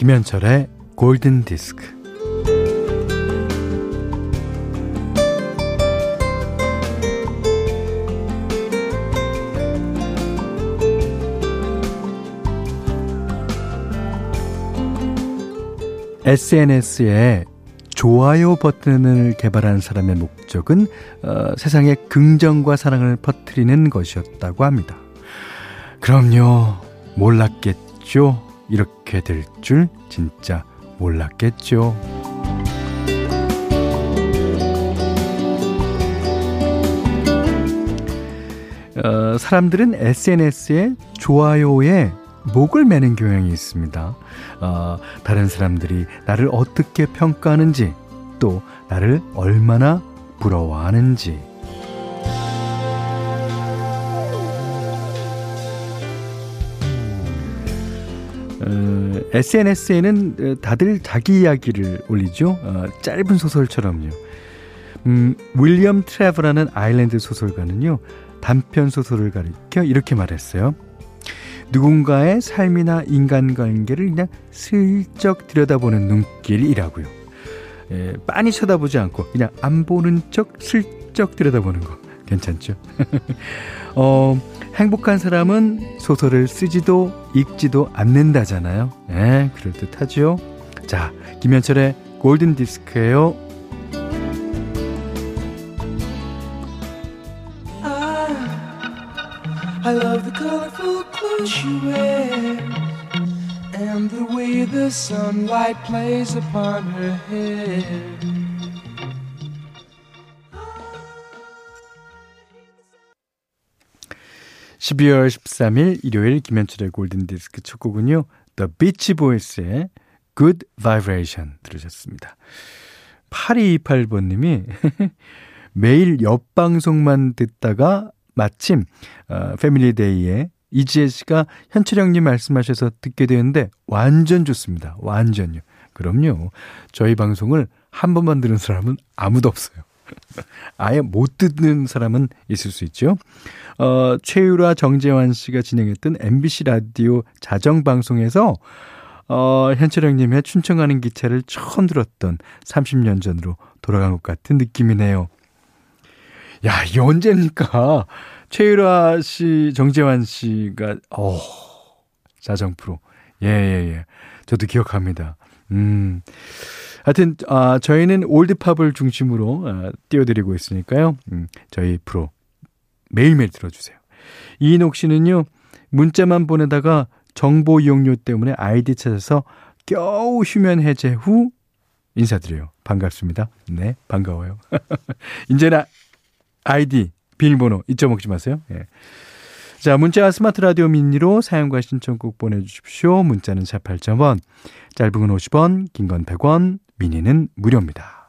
김현철의 골든 디스크. SNS에 좋아요 버튼을 개발한 사람의 목적은 어, 세상에 긍정과 사랑을 퍼뜨리는 것이었다고 합니다. 그럼요, 몰랐겠죠. 이렇게 될 줄 진짜 몰랐겠죠. 어, 사람들은 SNS에 좋아요에 목을 매는 경향이 있습니다. 어, 다른 사람들이 나를 어떻게 평가하는지, 또 나를 얼마나 부러워하는지. 어, SNS에는 다들 자기 이야기를 올리죠. 어, 짧은 소설처럼요. 음, 윌리엄 트래버라는 아일랜드 소설가는요. 단편 소설을 가리켜 이렇게 말했어요. 누군가의 삶이나 인간관계를 그냥 슬쩍 들여다보는 눈길이라고요. 예, 빤히 쳐다보지 않고 그냥 안 보는 척 슬쩍 들여다보는 거 괜찮죠? 어, 행복한 사람은 소설을 쓰지도 읽지도 않는다잖아요. 예, 그럴듯하죠. 자, 김현철의 골든 디스크예요. The sunlight plays upon her hair. 12월 13일 일요일 김현철의 골든디스크 첫 곡은요. The Beach Boys의 Good Vibration 들으셨습니다. 8228번님이 매일 옆 방송만 듣다가 마침 어, 패밀리데이에 이지혜 씨가 현철 형님 말씀하셔서 듣게 되는데 완전 좋습니다. 완전요. 그럼요. 저희 방송을 한 번만 들은 사람은 아무도 없어요. 아예 못 듣는 사람은 있을 수 있죠. 어, 최유라 정재환 씨가 진행했던 MBC 라디오 자정 방송에서 어, 현철 형님의 춘천가는 기차를 처음 들었던 30년 전으로 돌아간 것 같은 느낌이네요. 야, 이게 언제입니까? 최유라 씨, 정재환 씨가, 어, 자정 프로. 예, 예, 예. 저도 기억합니다. 음. 하여튼, 아, 저희는 올드팝을 중심으로 아, 띄워드리고 있으니까요. 음, 저희 프로 매일매일 들어주세요. 이인옥 씨는요, 문자만 보내다가 정보 이용료 때문에 아이디 찾아서 겨우 휴면 해제 후 인사드려요. 반갑습니다. 네, 반가워요. 이제는 아이디, 비밀번호 잊어먹지 마세요. 예. 자, 문자와 스마트 라디오 미니로 사용과 신청꼭 보내주십시오. 문자는 샵 8.0원, 짧은 건 50원, 긴 건 100원, 미니는 무료입니다.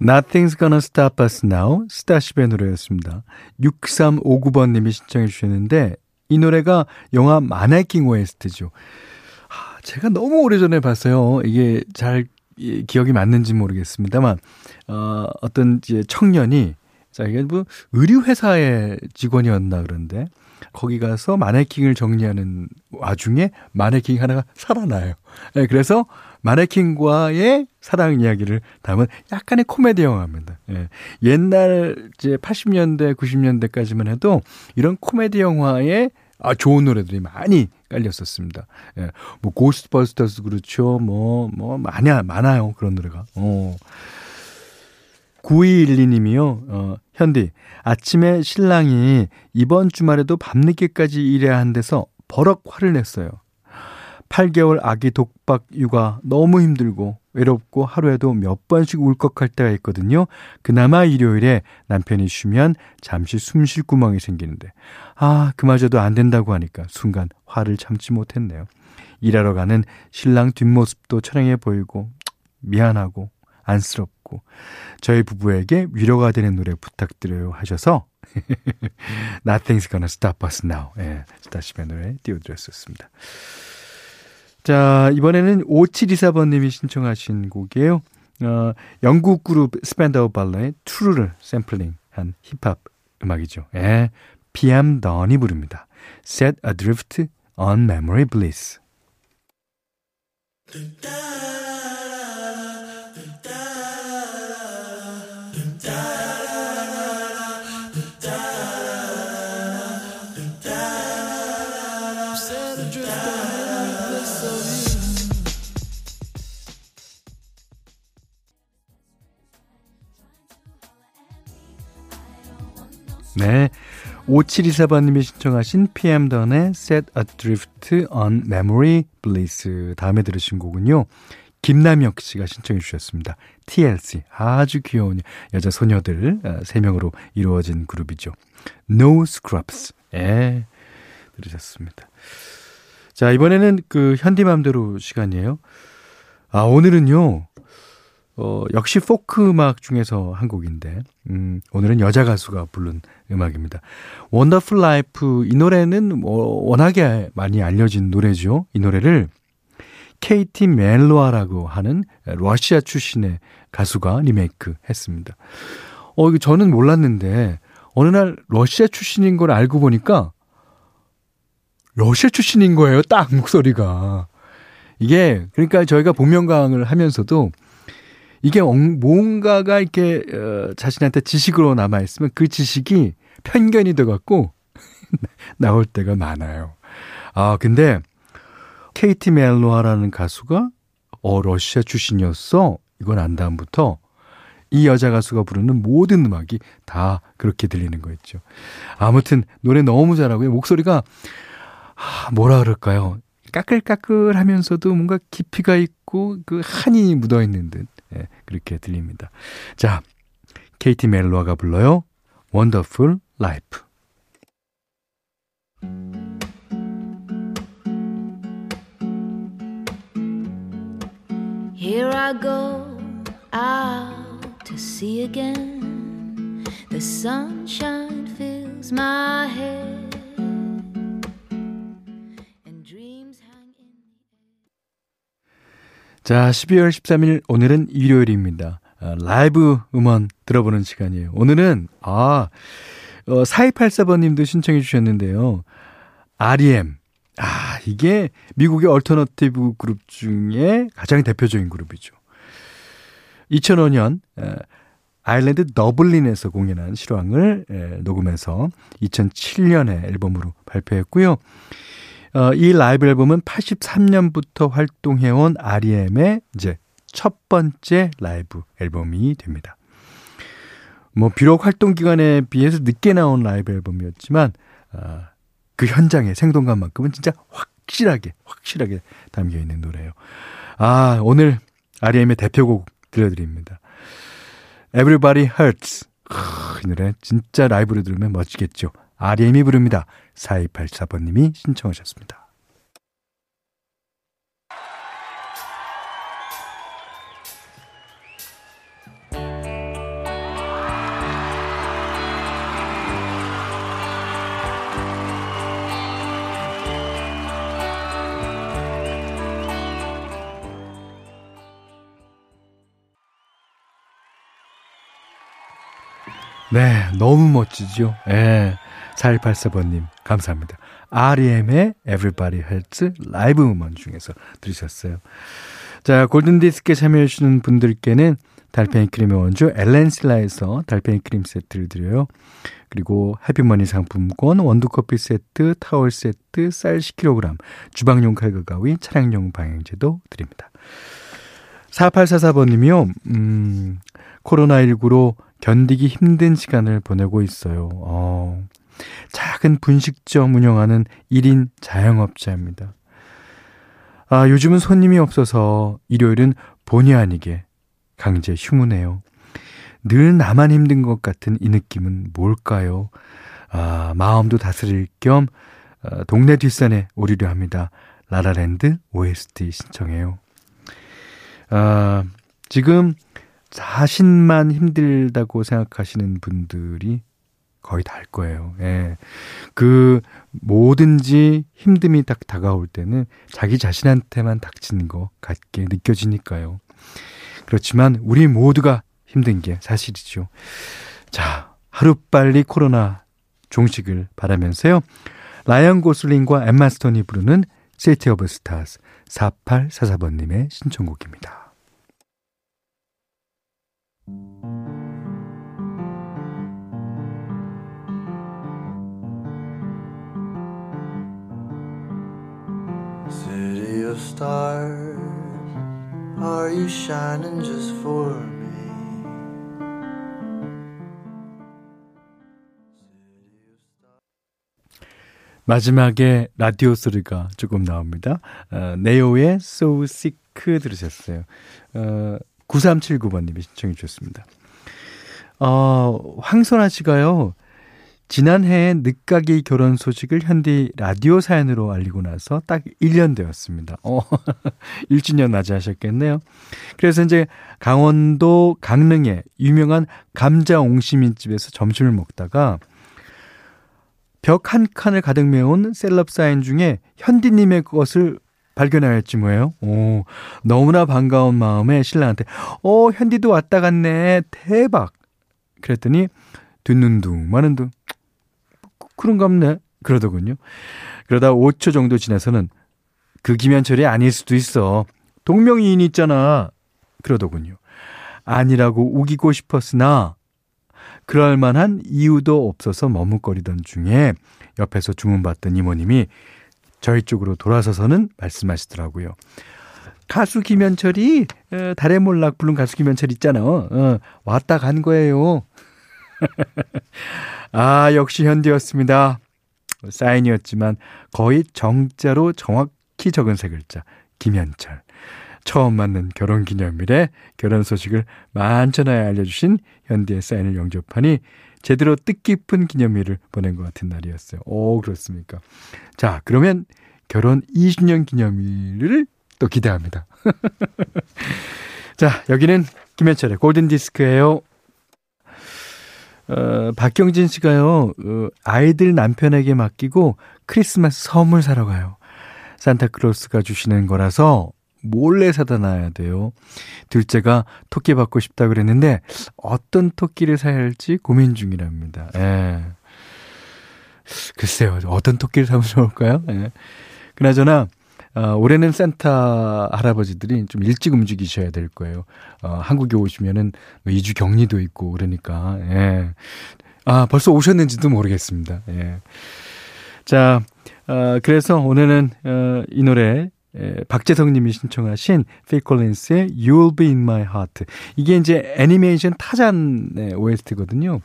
Nothing's Gonna Stop Us Now 스타쉽의 노래였습니다. 6359번님이 신청해 주셨는데 이 노래가 영화 마네킹 OST죠. 아, 제가 너무 오래전에 봤어요. 이게 잘 기억이 맞는지 모르겠습니다만 어, 어떤 이제 청년이 자 이게 뭐 의류 회사의 직원이었나 그런데 거기 가서 마네킹을 정리하는 와중에 마네킹 하나가 살아나요. 네, 그래서 마네킹과의 사랑 이야기를 담은 약간의 코미디 영화입니다. 예. 옛날 이제 80년대, 90년대까지만 해도 이런 코미디 영화에 아, 좋은 노래들이 많이 깔렸었습니다. 예. 뭐 고스트버스터스 그렇죠. 뭐 뭐 많아 많아요. 그런 노래가. 어. 9212님이요. 어, 현디 아침에 신랑이 이번 주말에도 밤늦게까지 일해야 한대서 버럭 화를 냈어요. 8개월 아기 독박 육아 너무 힘들고 외롭고 하루에도 몇 번씩 울컥할 때가 있거든요. 그나마 일요일에 남편이 쉬면 잠시 숨 쉴 구멍이 생기는데 아 그마저도 안 된다고 하니까 순간 화를 참지 못했네요. 일하러 가는 신랑 뒷모습도 촬영해 보이고 미안하고 안쓰럽고 저희 부부에게 위로가 되는 노래 부탁드려요 하셔서 Nothing's gonna stop us now. 예, 스타쉽의 노래 띄워드렸었습니다. 자, 이번에는 5724번님이 신청하신 곡이에요. 어, 영국 그룹 스펜더 발라의 트루를 샘플링한 힙합 음악이죠. 예, PM 던이 부릅니다. Set Adrift on Memory Bliss. 5724번님이 신청하신 PM 던의 Set Adrift on Memory Bliss 다음에 들으신 곡은요. 김남혁 씨가 신청해 주셨습니다. TLC 아주 귀여운 여자 소녀들 3명으로 어, 이루어진 그룹이죠. No Scrubs 예 들으셨습니다. 자 이번에는 그 현디맘대로 시간이에요. 아 오늘은요 어, 역시 포크 음악 중에서 한 곡인데, 음, 오늘은 여자 가수가 부른 음악입니다. Wonderful Life, 이 노래는 뭐 워낙에 많이 알려진 노래죠. 이 노래를 케이티 멜루아라고 하는 러시아 출신의 가수가 리메이크 했습니다. 어, 이거 저는 몰랐는데, 어느 날 러시아 출신인 걸 알고 보니까, 러시아 출신인 거예요. 딱 목소리가. 이게, 그러니까 저희가 복면가왕을 하면서도 이게 뭔가가 이렇게 어, 자신한테 지식으로 남아 있으면 그 지식이 편견이 돼 갖고 나올 때가 많아요. 아 근데 케이티 멜로아라는 가수가 어 러시아 출신이었어. 이건 안 다음부터 이 여자 가수가 부르는 모든 음악이 다 그렇게 들리는 거 있죠. 아무튼 노래 너무 잘하고요. 목소리가 아, 뭐라 그럴까요? 까끌까끌 하면서도 뭔가 깊이가 있고 그 한이 묻어 있는 듯 예, 그렇게 들립니다. 자, 케이티 멜로아가 불러요. Wonderful Life. Here I go out to sea again. The sunshine fills my head. 자, 12월 13일 오늘은 일요일입니다. 아, 라이브 음원 들어보는 시간이에요. 오늘은 아 어, 4284번님도 신청해 주셨는데요. REM. 아, 이게 미국의 alternative 그룹 중에 가장 대표적인 그룹이죠. 2005년 에, 아일랜드 더블린에서 공연한 실황을 에, 녹음해서 2007년에 앨범으로 발표했고요. 어, 이 라이브 앨범은 83년부터 활동해온 REM의 이제 첫 번째 라이브 앨범이 됩니다. 뭐 비록 활동 기간에 비해서 늦게 나온 라이브 앨범이었지만 어, 그 현장의 생동감만큼은 진짜 확실하게 확실하게 담겨 있는 노래예요. 아 오늘 REM의 대표곡 들려드립니다. Everybody Hurts. 이 노래 진짜 라이브로 들으면 멋지겠죠. REM이 부릅니다. 4284번님이 신청하셨습니다. 네, 너무 멋지죠? 예. 4184번님, 감사합니다. REM의 Everybody Hurts 라이브 음원 중에서 들으셨어요. 자, 골든디스크에 참여해주시는 분들께는 달팽이 크림의 원조 엘렌실라에서 달팽이 크림 세트를 드려요. 그리고 해피머니 상품권, 원두커피 세트, 타월 세트, 쌀 10kg, 주방용 칼과 가위, 차량용 방향제도 드립니다. 4844번님이요, 음, 코로나19로 견디기 힘든 시간을 보내고 있어요. 어, 작은 분식점 운영하는 1인 자영업자입니다. 아, 요즘은 손님이 없어서 일요일은 본의 아니게 강제 휴무네요. 늘 나만 힘든 것 같은 이 느낌은 뭘까요? 아, 마음도 다스릴 겸 어, 동네 뒷산에 오리려 합니다. 라라랜드 OST 신청해요. 아, 지금 자신만 힘들다고 생각하시는 분들이 거의 다할 거예요. 예. 그 뭐든지 힘듦이 딱 다가올 때는 자기 자신한테만 닥치는 것 같게 느껴지니까요. 그렇지만 우리 모두가 힘든 게 사실이죠. 자, 하루빨리 코로나 종식을 바라면서요. 라이언 고슬링과 엠마 스톤이 부르는 세티 오브 스타즈 4844번님의 신청곡입니다. Stars are you shining just for me? 마지막에 라디오 소리가 조금 나옵니다. 어, 네오의 So Sick 들으셨어요. 어, 9379번님이 신청해 주셨습니다. 어, 황선아 씨가요. 지난해에 늦가기 결혼 소식을 현디 라디오 사연으로 알리고 나서 딱 1년 되었습니다. 어, 1주년 맞이하셨겠네요. 그래서 이제 강원도 강릉에 유명한 감자 옹심이집에서 점심을 먹다가 벽 한 칸을 가득 메운 셀럽 사인 중에 현디님의 것을 발견하였지 뭐예요. 오, 너무나 반가운 마음에 신랑한테, 어, 현디도 왔다 갔네. 대박. 그랬더니, 듣는 둥, 마는 둥. 그런갑네. 그러더군요. 그러다 5초 정도 지나서는 그 김현철이 아닐 수도 있어. 동명이인 있잖아. 그러더군요. 아니라고 우기고 싶었으나 그럴 만한 이유도 없어서 머뭇거리던 중에 옆에서 주문받던 이모님이 저희 쪽으로 돌아서서는 말씀하시더라고요. 가수 김현철이 어, 달의 몰락 부른 가수 김현철 있잖아. 어, 왔다 간 거예요. 아, 역시 현디였습니다. 사인이었지만 거의 정자로 정확히 적은 세 글자. 김현철. 처음 맞는 결혼 기념일에 결혼 소식을 만천하에 알려주신 현디의 사인을 영접하니 제대로 뜻깊은 기념일을 보낸 것 같은 날이었어요. 오, 그렇습니까? 자, 그러면 결혼 20년 기념일을 또 기대합니다. 자, 여기는 김현철의 골든 디스크예요. 어, 박경진 씨가요, 어, 아이들 남편에게 맡기고 크리스마스 선물 사러 가요. 산타클로스가 주시는 거라서 몰래 사다 놔야 돼요. 둘째가 토끼 받고 싶다 그랬는데 어떤 토끼를 사야 할지 고민 중이랍니다. 예. 글쎄요, 어떤 토끼를 사면 좋을까요? 예. 그나저나 어, 올해는 산타 할아버지들이 좀 일찍 움직이셔야 될 거예요. 어, 한국에 오시면은 뭐 2주 격리도 있고 그러니까, 예. 아, 벌써 오셨는지도 모르겠습니다. 예. 자, 어, 그래서 오늘은, 어, 이 노래, 예, 박재성 님이 신청하신 필 콜린스의 You'll Be In My Heart. 이게 이제 애니메이션 타잔의 OST거든요.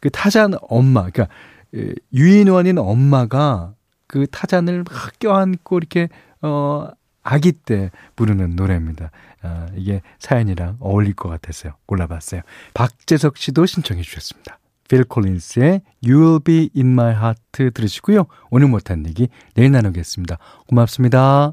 그 타잔 엄마, 그러니까 예, 유인원인 엄마가 그 타잔을 막 껴안고 이렇게 어, 아기 때 부르는 노래입니다. 아, 이게 사연이랑 어울릴 것 같아서요. 골라봤어요. 박재석 씨도 신청해 주셨습니다. 필 콜린스의 You'll Be In My Heart 들으시고요. 오늘 못한 얘기 내일 나누겠습니다. 고맙습니다.